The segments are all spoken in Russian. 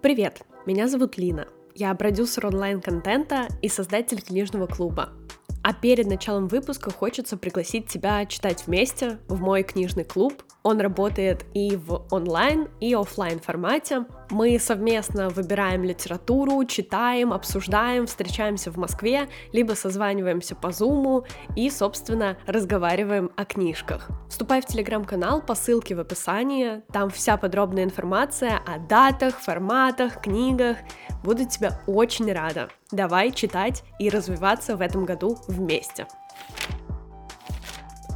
Привет, меня зовут Лина. Я продюсер онлайн-контента и создатель книжного клуба. А перед началом выпуска хочется пригласить тебя читать вместе в мой книжный клуб. Он работает и в онлайн, и офлайн формате. Мы совместно выбираем литературу, читаем, обсуждаем, встречаемся в Москве, либо созваниваемся по зуму и, собственно, разговариваем о книжках. Вступай в телеграм-канал по ссылке в описании, там вся подробная информация о датах, форматах, книгах. Буду тебя очень рада. Давай читать и развиваться в этом году вместе.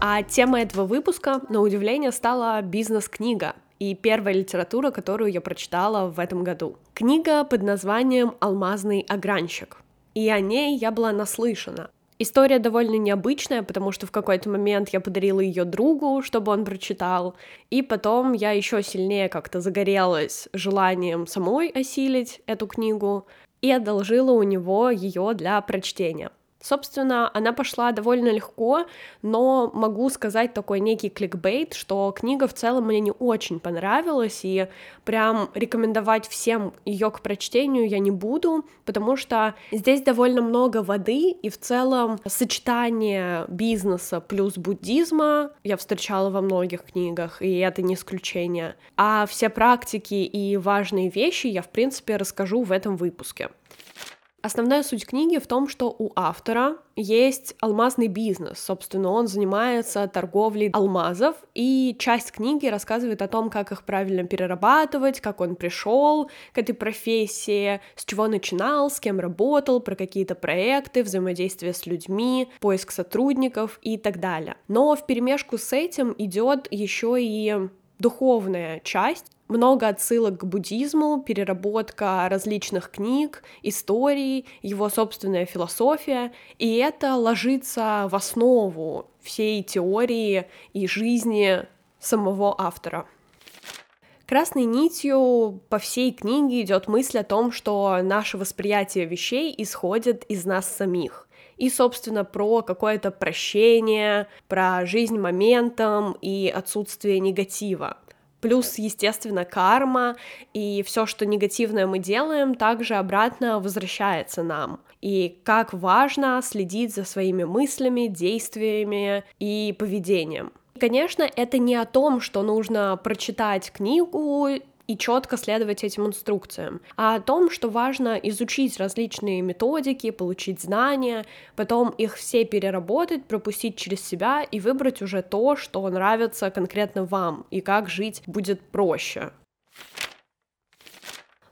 А тема этого выпуска, на удивление, стала бизнес-книга и первая литература, которую я прочитала в этом году. Книга под названием «Алмазный огранщик». И о ней я была наслышана. История довольно необычная, потому что в какой-то момент я подарила ее другу, чтобы он прочитал, и потом я еще сильнее как-то загорелась желанием самой осилить эту книгу и одолжила у него ее для прочтения. Собственно, она пошла довольно легко, но могу сказать такой некий кликбейт, что книга в целом мне не очень понравилась, и прям рекомендовать всем ее к прочтению я не буду, потому что здесь довольно много воды, и в целом сочетание бизнеса плюс буддизма я встречала во многих книгах, и это не исключение. А все практики и важные вещи я, в принципе, расскажу в этом выпуске. Основная суть книги в том, что у автора есть алмазный бизнес. Собственно, он занимается торговлей алмазов, и часть книги рассказывает о том, как их правильно перерабатывать, как он пришел к этой профессии, с чего начинал, с кем работал, про какие-то проекты, взаимодействие с людьми, поиск сотрудников и так далее. Но в перемешку с этим идет еще и духовная часть, много отсылок к буддизму, переработка различных книг, историй, его собственная философия, и это ложится в основу всей теории и жизни самого автора. Красной нитью по всей книге идет мысль о том, что наше восприятие вещей исходит из нас самих. И, собственно, про какое-то прощение, про жизнь моментом и отсутствие негатива. Плюс, естественно, карма и все, что негативное мы делаем, также обратно возвращается нам. И как важно следить за своими мыслями, действиями и поведением. Конечно, это не о том, что нужно прочитать книгу и четко следовать этим инструкциям, а о том, что важно изучить различные методики, получить знания, потом их все переработать, пропустить через себя и выбрать уже то, что нравится конкретно вам и как жить будет проще.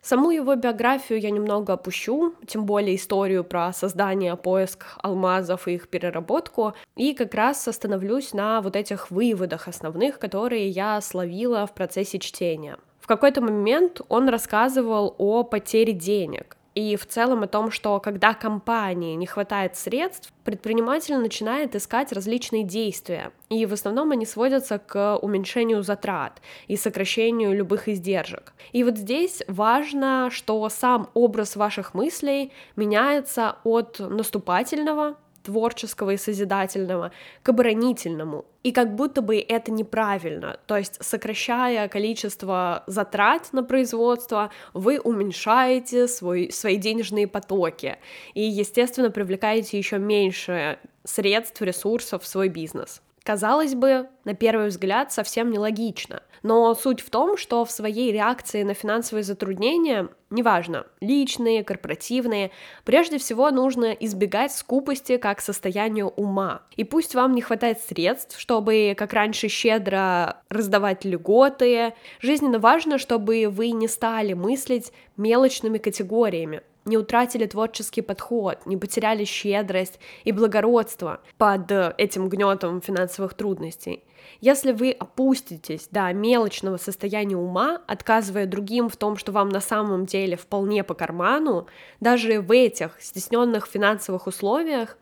Саму его биографию я немного опущу, тем более историю про создание, поиск алмазов и их переработку, и как раз остановлюсь на вот этих выводах основных, которые я словила в процессе чтения какой-то момент он рассказывал о потере денег. И в целом о том, что когда компании не хватает средств, предприниматель начинает искать различные действия. И в основном они сводятся к уменьшению затрат и сокращению любых издержек. И вот здесь важно, что сам образ ваших мыслей меняется от наступательного творческого и созидательного к оборонительному. И как будто бы это неправильно, то есть сокращая количество затрат на производство, вы уменьшаете свой, свои денежные потоки и, естественно, привлекаете еще меньше средств, ресурсов в свой бизнес. Казалось бы, на первый взгляд совсем нелогично, но суть в том, что в своей реакции на финансовые затруднения, неважно, личные, корпоративные, прежде всего нужно избегать скупости как состоянию ума. И пусть вам не хватает средств, чтобы, как раньше, щедро раздавать льготы, жизненно важно, чтобы вы не стали мыслить мелочными категориями, не утратили творческий подход, не потеряли щедрость и благородство под этим гнетом финансовых трудностей. Если вы опуститесь до мелочного состояния ума, отказывая другим в том, что вам на самом деле вполне по карману, даже в этих стесненных финансовых условиях,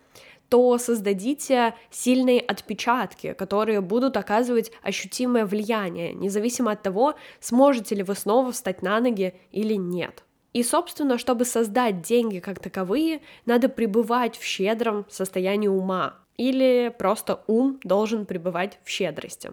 то создадите сильные отпечатки, которые будут оказывать ощутимое влияние, независимо от того, сможете ли вы снова встать на ноги или нет. И, собственно, чтобы создать деньги как таковые, надо пребывать в щедром состоянии ума, или просто ум должен пребывать в щедрости.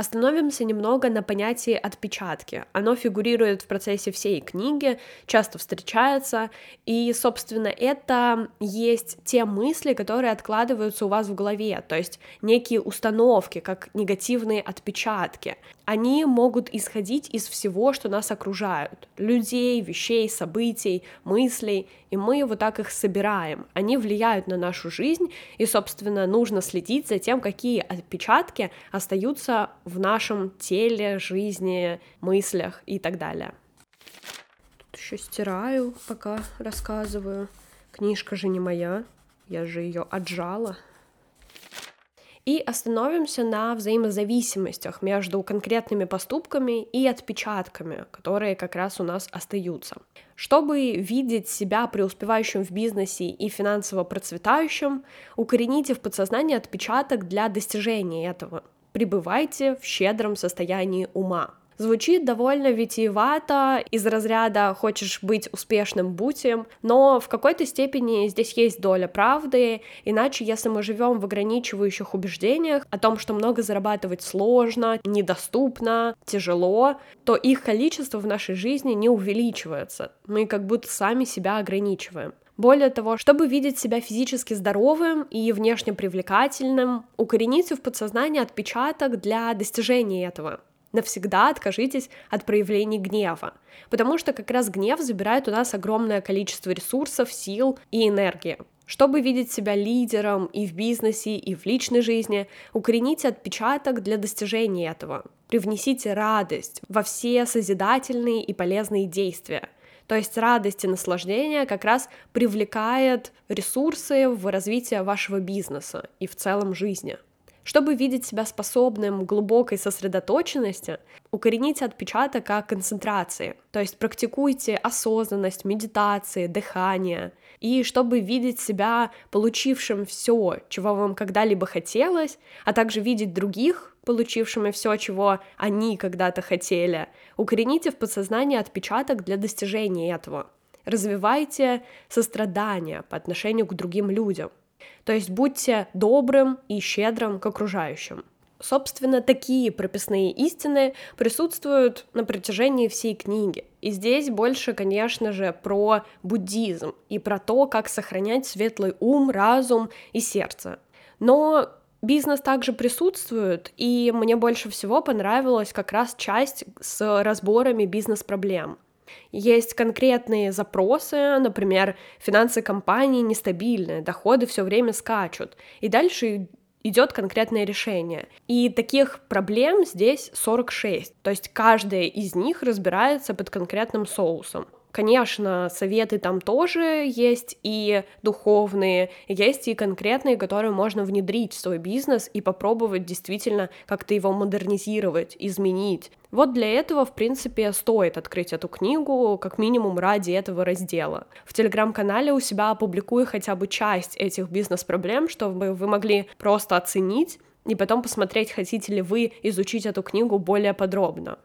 Остановимся немного на понятии отпечатки. Оно фигурирует в процессе всей книги, часто встречается, и, собственно, это есть те мысли, которые откладываются у вас в голове, то есть некие установки, как негативные отпечатки. Они могут исходить из всего, что нас окружают, людей, вещей, событий, мыслей, и мы вот так их собираем. Они влияют на нашу жизнь, и, собственно, нужно следить за тем, какие отпечатки остаются в нашем теле, жизни, мыслях и так далее. Тут еще стираю, пока рассказываю. Книжка же не моя, я же ее отжала. И остановимся на взаимозависимостях между конкретными поступками и отпечатками, которые как раз у нас остаются. Чтобы видеть себя преуспевающим в бизнесе и финансово процветающим, укорените в подсознании отпечаток для достижения этого пребывайте в щедром состоянии ума. Звучит довольно витиевато, из разряда «хочешь быть успешным, будь им», но в какой-то степени здесь есть доля правды, иначе если мы живем в ограничивающих убеждениях о том, что много зарабатывать сложно, недоступно, тяжело, то их количество в нашей жизни не увеличивается. Мы как будто сами себя ограничиваем. Более того, чтобы видеть себя физически здоровым и внешне привлекательным, укорените в подсознании отпечаток для достижения этого. Навсегда откажитесь от проявлений гнева, потому что как раз гнев забирает у нас огромное количество ресурсов, сил и энергии. Чтобы видеть себя лидером и в бизнесе, и в личной жизни, укорените отпечаток для достижения этого. Привнесите радость во все созидательные и полезные действия – то есть радость и наслаждение как раз привлекает ресурсы в развитие вашего бизнеса и в целом жизни. Чтобы видеть себя способным глубокой сосредоточенности, укорените отпечаток о концентрации, то есть практикуйте осознанность, медитации, дыхание. И чтобы видеть себя получившим все, чего вам когда-либо хотелось, а также видеть других получившими все, чего они когда-то хотели. Укорените в подсознании отпечаток для достижения этого. Развивайте сострадание по отношению к другим людям. То есть будьте добрым и щедрым к окружающим. Собственно, такие прописные истины присутствуют на протяжении всей книги. И здесь больше, конечно же, про буддизм и про то, как сохранять светлый ум, разум и сердце. Но Бизнес также присутствует, и мне больше всего понравилась как раз часть с разборами бизнес-проблем. Есть конкретные запросы, например, финансы компании нестабильные, доходы все время скачут. И дальше идет конкретное решение. И таких проблем здесь 46, то есть каждая из них разбирается под конкретным соусом. Конечно, советы там тоже есть и духовные, есть и конкретные, которые можно внедрить в свой бизнес и попробовать действительно как-то его модернизировать, изменить. Вот для этого, в принципе, стоит открыть эту книгу, как минимум ради этого раздела. В телеграм-канале у себя опубликую хотя бы часть этих бизнес-проблем, чтобы вы могли просто оценить и потом посмотреть, хотите ли вы изучить эту книгу более подробно.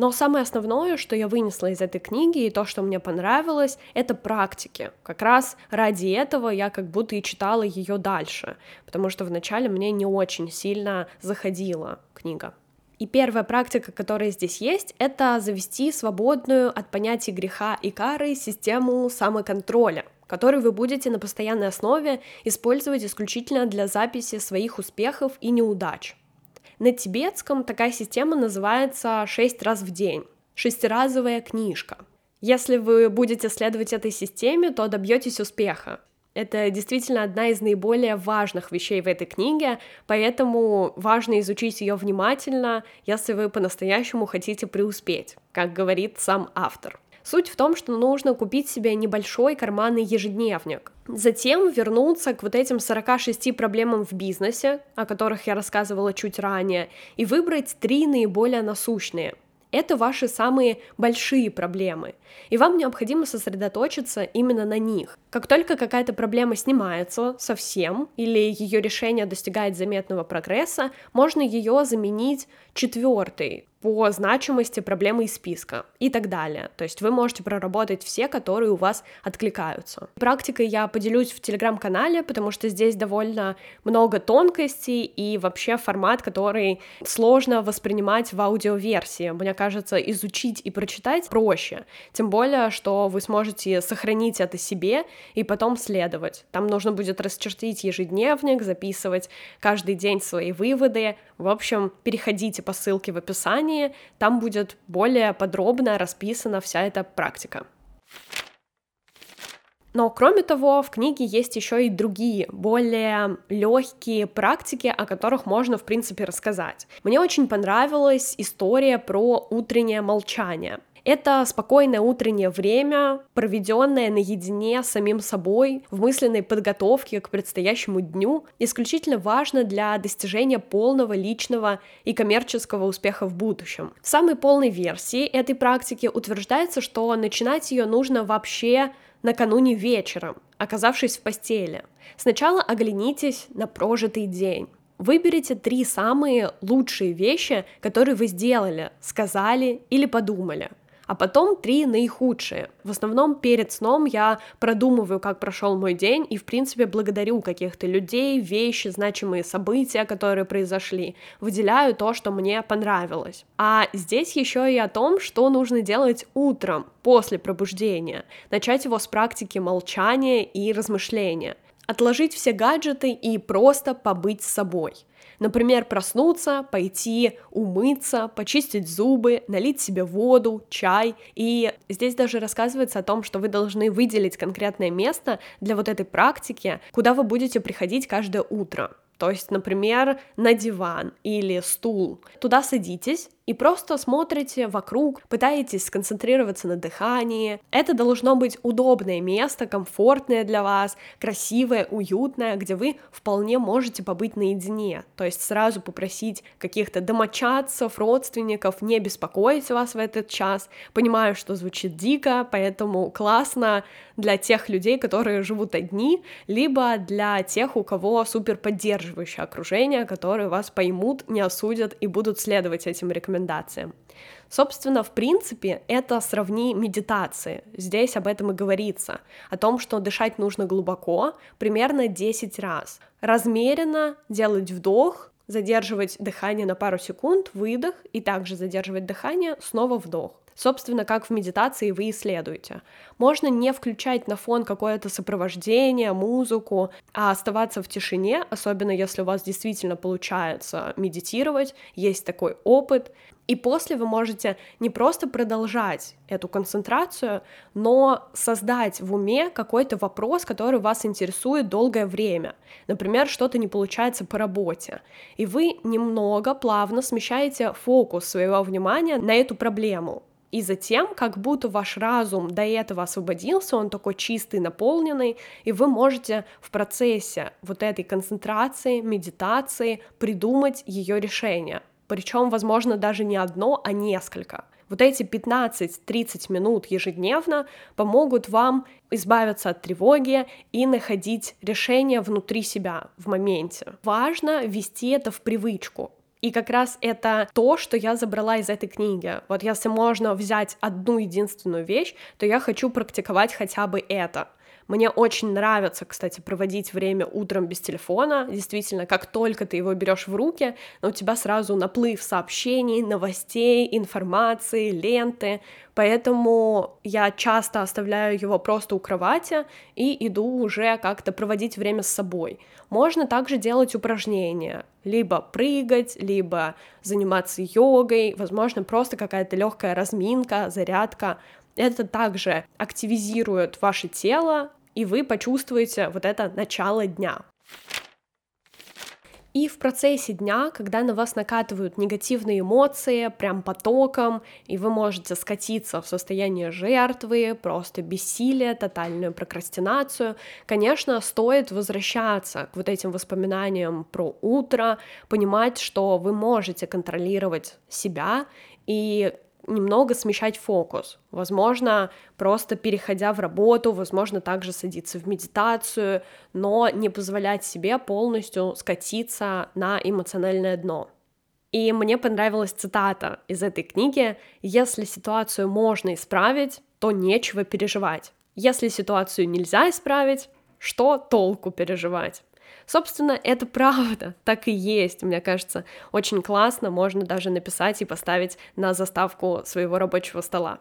Но самое основное, что я вынесла из этой книги и то, что мне понравилось, это практики. Как раз ради этого я как будто и читала ее дальше, потому что вначале мне не очень сильно заходила книга. И первая практика, которая здесь есть, это завести свободную от понятий греха и кары систему самоконтроля, который вы будете на постоянной основе использовать исключительно для записи своих успехов и неудач. На тибетском такая система называется «шесть раз в день», шестиразовая книжка. Если вы будете следовать этой системе, то добьетесь успеха. Это действительно одна из наиболее важных вещей в этой книге, поэтому важно изучить ее внимательно, если вы по-настоящему хотите преуспеть, как говорит сам автор. Суть в том, что нужно купить себе небольшой карманный ежедневник. Затем вернуться к вот этим 46 проблемам в бизнесе, о которых я рассказывала чуть ранее, и выбрать три наиболее насущные. Это ваши самые большие проблемы, и вам необходимо сосредоточиться именно на них. Как только какая-то проблема снимается совсем, или ее решение достигает заметного прогресса, можно ее заменить четвертой, по значимости проблемы из списка и так далее. То есть вы можете проработать все, которые у вас откликаются. Практикой я поделюсь в телеграм-канале, потому что здесь довольно много тонкостей и вообще формат, который сложно воспринимать в аудиоверсии. Мне кажется, изучить и прочитать проще. Тем более, что вы сможете сохранить это себе и потом следовать. Там нужно будет расчертить ежедневник, записывать каждый день свои выводы. В общем, переходите по ссылке в описании описании, там будет более подробно расписана вся эта практика. Но кроме того, в книге есть еще и другие, более легкие практики, о которых можно, в принципе, рассказать. Мне очень понравилась история про утреннее молчание. Это спокойное утреннее время, проведенное наедине с самим собой, в мысленной подготовке к предстоящему дню, исключительно важно для достижения полного личного и коммерческого успеха в будущем. В самой полной версии этой практики утверждается, что начинать ее нужно вообще накануне вечером, оказавшись в постели. Сначала оглянитесь на прожитый день. Выберите три самые лучшие вещи, которые вы сделали, сказали или подумали а потом три наихудшие. В основном перед сном я продумываю, как прошел мой день, и, в принципе, благодарю каких-то людей, вещи, значимые события, которые произошли, выделяю то, что мне понравилось. А здесь еще и о том, что нужно делать утром, после пробуждения, начать его с практики молчания и размышления, отложить все гаджеты и просто побыть с собой — Например, проснуться, пойти умыться, почистить зубы, налить себе воду, чай. И здесь даже рассказывается о том, что вы должны выделить конкретное место для вот этой практики, куда вы будете приходить каждое утро. То есть, например, на диван или стул. Туда садитесь и просто смотрите вокруг, пытаетесь сконцентрироваться на дыхании. Это должно быть удобное место, комфортное для вас, красивое, уютное, где вы вполне можете побыть наедине. То есть сразу попросить каких-то домочадцев, родственников не беспокоить вас в этот час. Понимаю, что звучит дико, поэтому классно для тех людей, которые живут одни, либо для тех, у кого супер поддерживающее окружение, которые вас поймут, не осудят и будут следовать этим рекомендациям. Собственно, в принципе, это сравни медитации. Здесь об этом и говорится. О том, что дышать нужно глубоко, примерно 10 раз. Размеренно делать вдох, задерживать дыхание на пару секунд, выдох, и также задерживать дыхание, снова вдох. Собственно, как в медитации вы исследуете. Можно не включать на фон какое-то сопровождение, музыку, а оставаться в тишине, особенно если у вас действительно получается медитировать, есть такой опыт. И после вы можете не просто продолжать эту концентрацию, но создать в уме какой-то вопрос, который вас интересует долгое время. Например, что-то не получается по работе. И вы немного плавно смещаете фокус своего внимания на эту проблему. И затем, как будто ваш разум до этого освободился, он такой чистый, наполненный, и вы можете в процессе вот этой концентрации, медитации придумать ее решение. Причем, возможно, даже не одно, а несколько. Вот эти 15-30 минут ежедневно помогут вам избавиться от тревоги и находить решение внутри себя в моменте. Важно ввести это в привычку. И как раз это то, что я забрала из этой книги. Вот если можно взять одну единственную вещь, то я хочу практиковать хотя бы это. Мне очень нравится, кстати, проводить время утром без телефона. Действительно, как только ты его берешь в руки, у тебя сразу наплыв сообщений, новостей, информации, ленты. Поэтому я часто оставляю его просто у кровати и иду уже как-то проводить время с собой. Можно также делать упражнения, либо прыгать, либо заниматься йогой, возможно, просто какая-то легкая разминка, зарядка. Это также активизирует ваше тело, и вы почувствуете вот это начало дня. И в процессе дня, когда на вас накатывают негативные эмоции, прям потоком, и вы можете скатиться в состояние жертвы, просто бессилие, тотальную прокрастинацию, конечно, стоит возвращаться к вот этим воспоминаниям про утро, понимать, что вы можете контролировать себя и немного смещать фокус. Возможно, просто переходя в работу, возможно, также садиться в медитацию, но не позволять себе полностью скатиться на эмоциональное дно. И мне понравилась цитата из этой книги «Если ситуацию можно исправить, то нечего переживать. Если ситуацию нельзя исправить, что толку переживать?» Собственно, это правда, так и есть, мне кажется, очень классно, можно даже написать и поставить на заставку своего рабочего стола.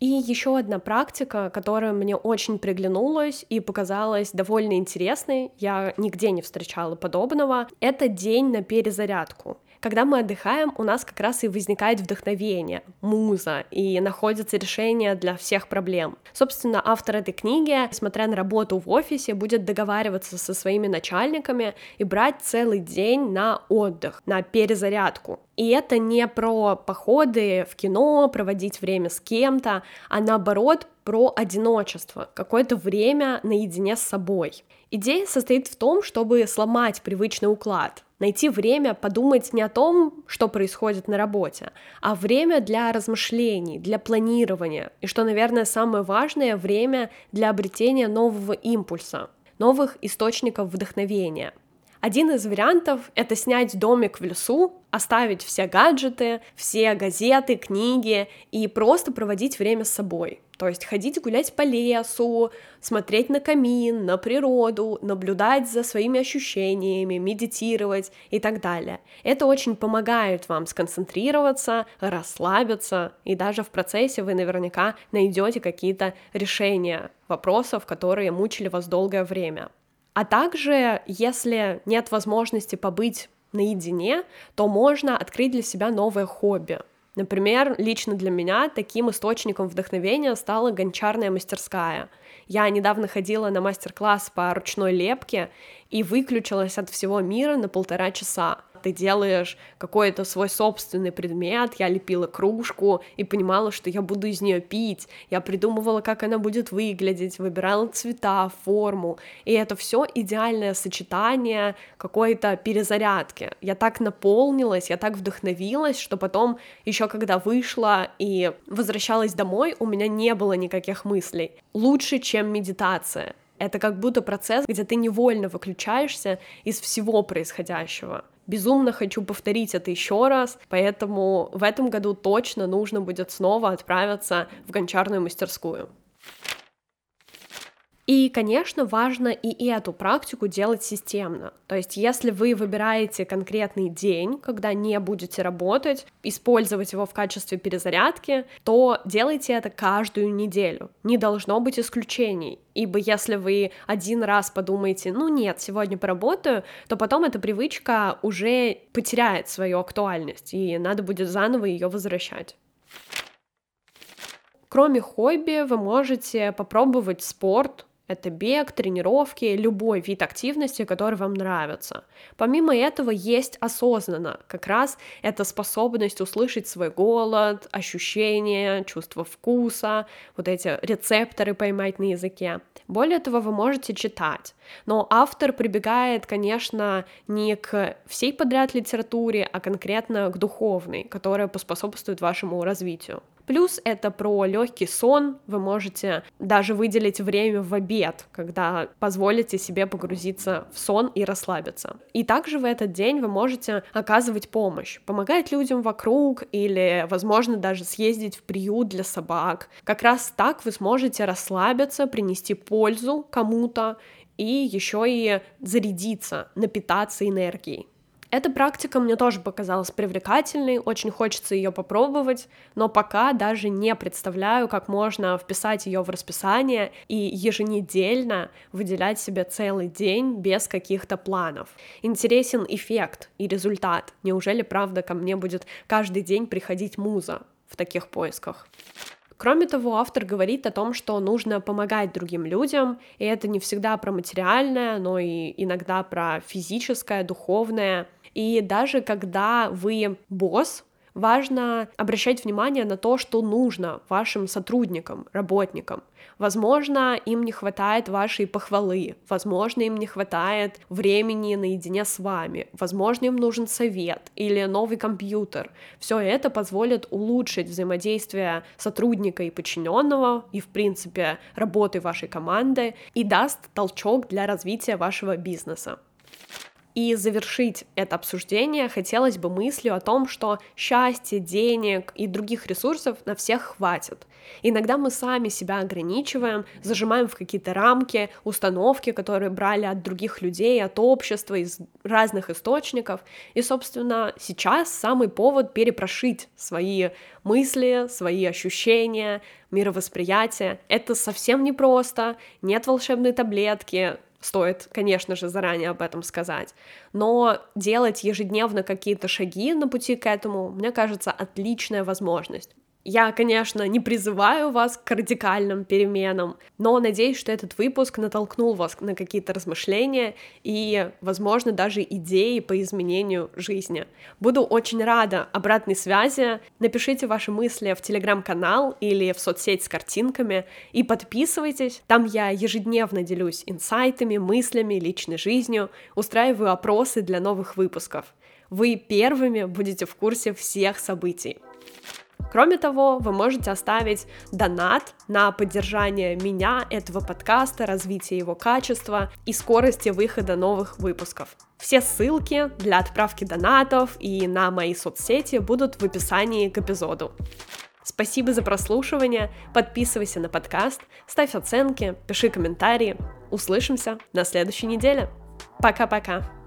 И еще одна практика, которая мне очень приглянулась и показалась довольно интересной, я нигде не встречала подобного, это день на перезарядку. Когда мы отдыхаем, у нас как раз и возникает вдохновение, муза, и находится решение для всех проблем. Собственно, автор этой книги, несмотря на работу в офисе, будет договариваться со своими начальниками и брать целый день на отдых, на перезарядку. И это не про походы в кино, проводить время с кем-то, а наоборот про одиночество, какое-то время наедине с собой. Идея состоит в том, чтобы сломать привычный уклад, найти время подумать не о том, что происходит на работе, а время для размышлений, для планирования, и что, наверное, самое важное, время для обретения нового импульса, новых источников вдохновения. Один из вариантов — это снять домик в лесу, оставить все гаджеты, все газеты, книги и просто проводить время с собой — то есть ходить гулять по лесу, смотреть на камин, на природу, наблюдать за своими ощущениями, медитировать и так далее. Это очень помогает вам сконцентрироваться, расслабиться, и даже в процессе вы наверняка найдете какие-то решения вопросов, которые мучили вас долгое время. А также, если нет возможности побыть наедине, то можно открыть для себя новое хобби. Например, лично для меня таким источником вдохновения стала гончарная мастерская. Я недавно ходила на мастер-класс по ручной лепке и выключилась от всего мира на полтора часа ты делаешь какой-то свой собственный предмет, я лепила кружку и понимала, что я буду из нее пить, я придумывала, как она будет выглядеть, выбирала цвета, форму, и это все идеальное сочетание какой-то перезарядки. Я так наполнилась, я так вдохновилась, что потом, еще когда вышла и возвращалась домой, у меня не было никаких мыслей. Лучше, чем медитация. Это как будто процесс, где ты невольно выключаешься из всего происходящего. Безумно хочу повторить это еще раз, поэтому в этом году точно нужно будет снова отправиться в гончарную мастерскую. И, конечно, важно и эту практику делать системно. То есть, если вы выбираете конкретный день, когда не будете работать, использовать его в качестве перезарядки, то делайте это каждую неделю. Не должно быть исключений. Ибо если вы один раз подумаете, ну нет, сегодня поработаю, то потом эта привычка уже потеряет свою актуальность, и надо будет заново ее возвращать. Кроме хобби, вы можете попробовать спорт, это бег, тренировки, любой вид активности, который вам нравится. Помимо этого есть осознанно, как раз это способность услышать свой голод, ощущения, чувство вкуса, вот эти рецепторы поймать на языке. Более того, вы можете читать. Но автор прибегает, конечно, не к всей подряд литературе, а конкретно к духовной, которая поспособствует вашему развитию. Плюс это про легкий сон, вы можете даже выделить время в обед, когда позволите себе погрузиться в сон и расслабиться. И также в этот день вы можете оказывать помощь, помогать людям вокруг или, возможно, даже съездить в приют для собак. Как раз так вы сможете расслабиться, принести пользу кому-то и еще и зарядиться, напитаться энергией. Эта практика мне тоже показалась привлекательной, очень хочется ее попробовать, но пока даже не представляю, как можно вписать ее в расписание и еженедельно выделять себе целый день без каких-то планов. Интересен эффект и результат. Неужели правда ко мне будет каждый день приходить муза в таких поисках? Кроме того, автор говорит о том, что нужно помогать другим людям, и это не всегда про материальное, но и иногда про физическое, духовное. И даже когда вы босс, важно обращать внимание на то, что нужно вашим сотрудникам, работникам. Возможно, им не хватает вашей похвалы, возможно, им не хватает времени наедине с вами, возможно, им нужен совет или новый компьютер. Все это позволит улучшить взаимодействие сотрудника и подчиненного и, в принципе, работы вашей команды и даст толчок для развития вашего бизнеса. И завершить это обсуждение хотелось бы мыслью о том, что счастья, денег и других ресурсов на всех хватит. Иногда мы сами себя ограничиваем, зажимаем в какие-то рамки, установки, которые брали от других людей, от общества, из разных источников. И, собственно, сейчас самый повод перепрошить свои мысли, свои ощущения, мировосприятие. Это совсем непросто, нет волшебной таблетки, Стоит, конечно же, заранее об этом сказать. Но делать ежедневно какие-то шаги на пути к этому, мне кажется, отличная возможность. Я, конечно, не призываю вас к радикальным переменам, но надеюсь, что этот выпуск натолкнул вас на какие-то размышления и, возможно, даже идеи по изменению жизни. Буду очень рада обратной связи. Напишите ваши мысли в телеграм-канал или в соцсеть с картинками и подписывайтесь. Там я ежедневно делюсь инсайтами, мыслями, личной жизнью, устраиваю опросы для новых выпусков. Вы первыми будете в курсе всех событий. Кроме того, вы можете оставить донат на поддержание меня, этого подкаста, развитие его качества и скорости выхода новых выпусков. Все ссылки для отправки донатов и на мои соцсети будут в описании к эпизоду. Спасибо за прослушивание, подписывайся на подкаст, ставь оценки, пиши комментарии. Услышимся на следующей неделе. Пока-пока.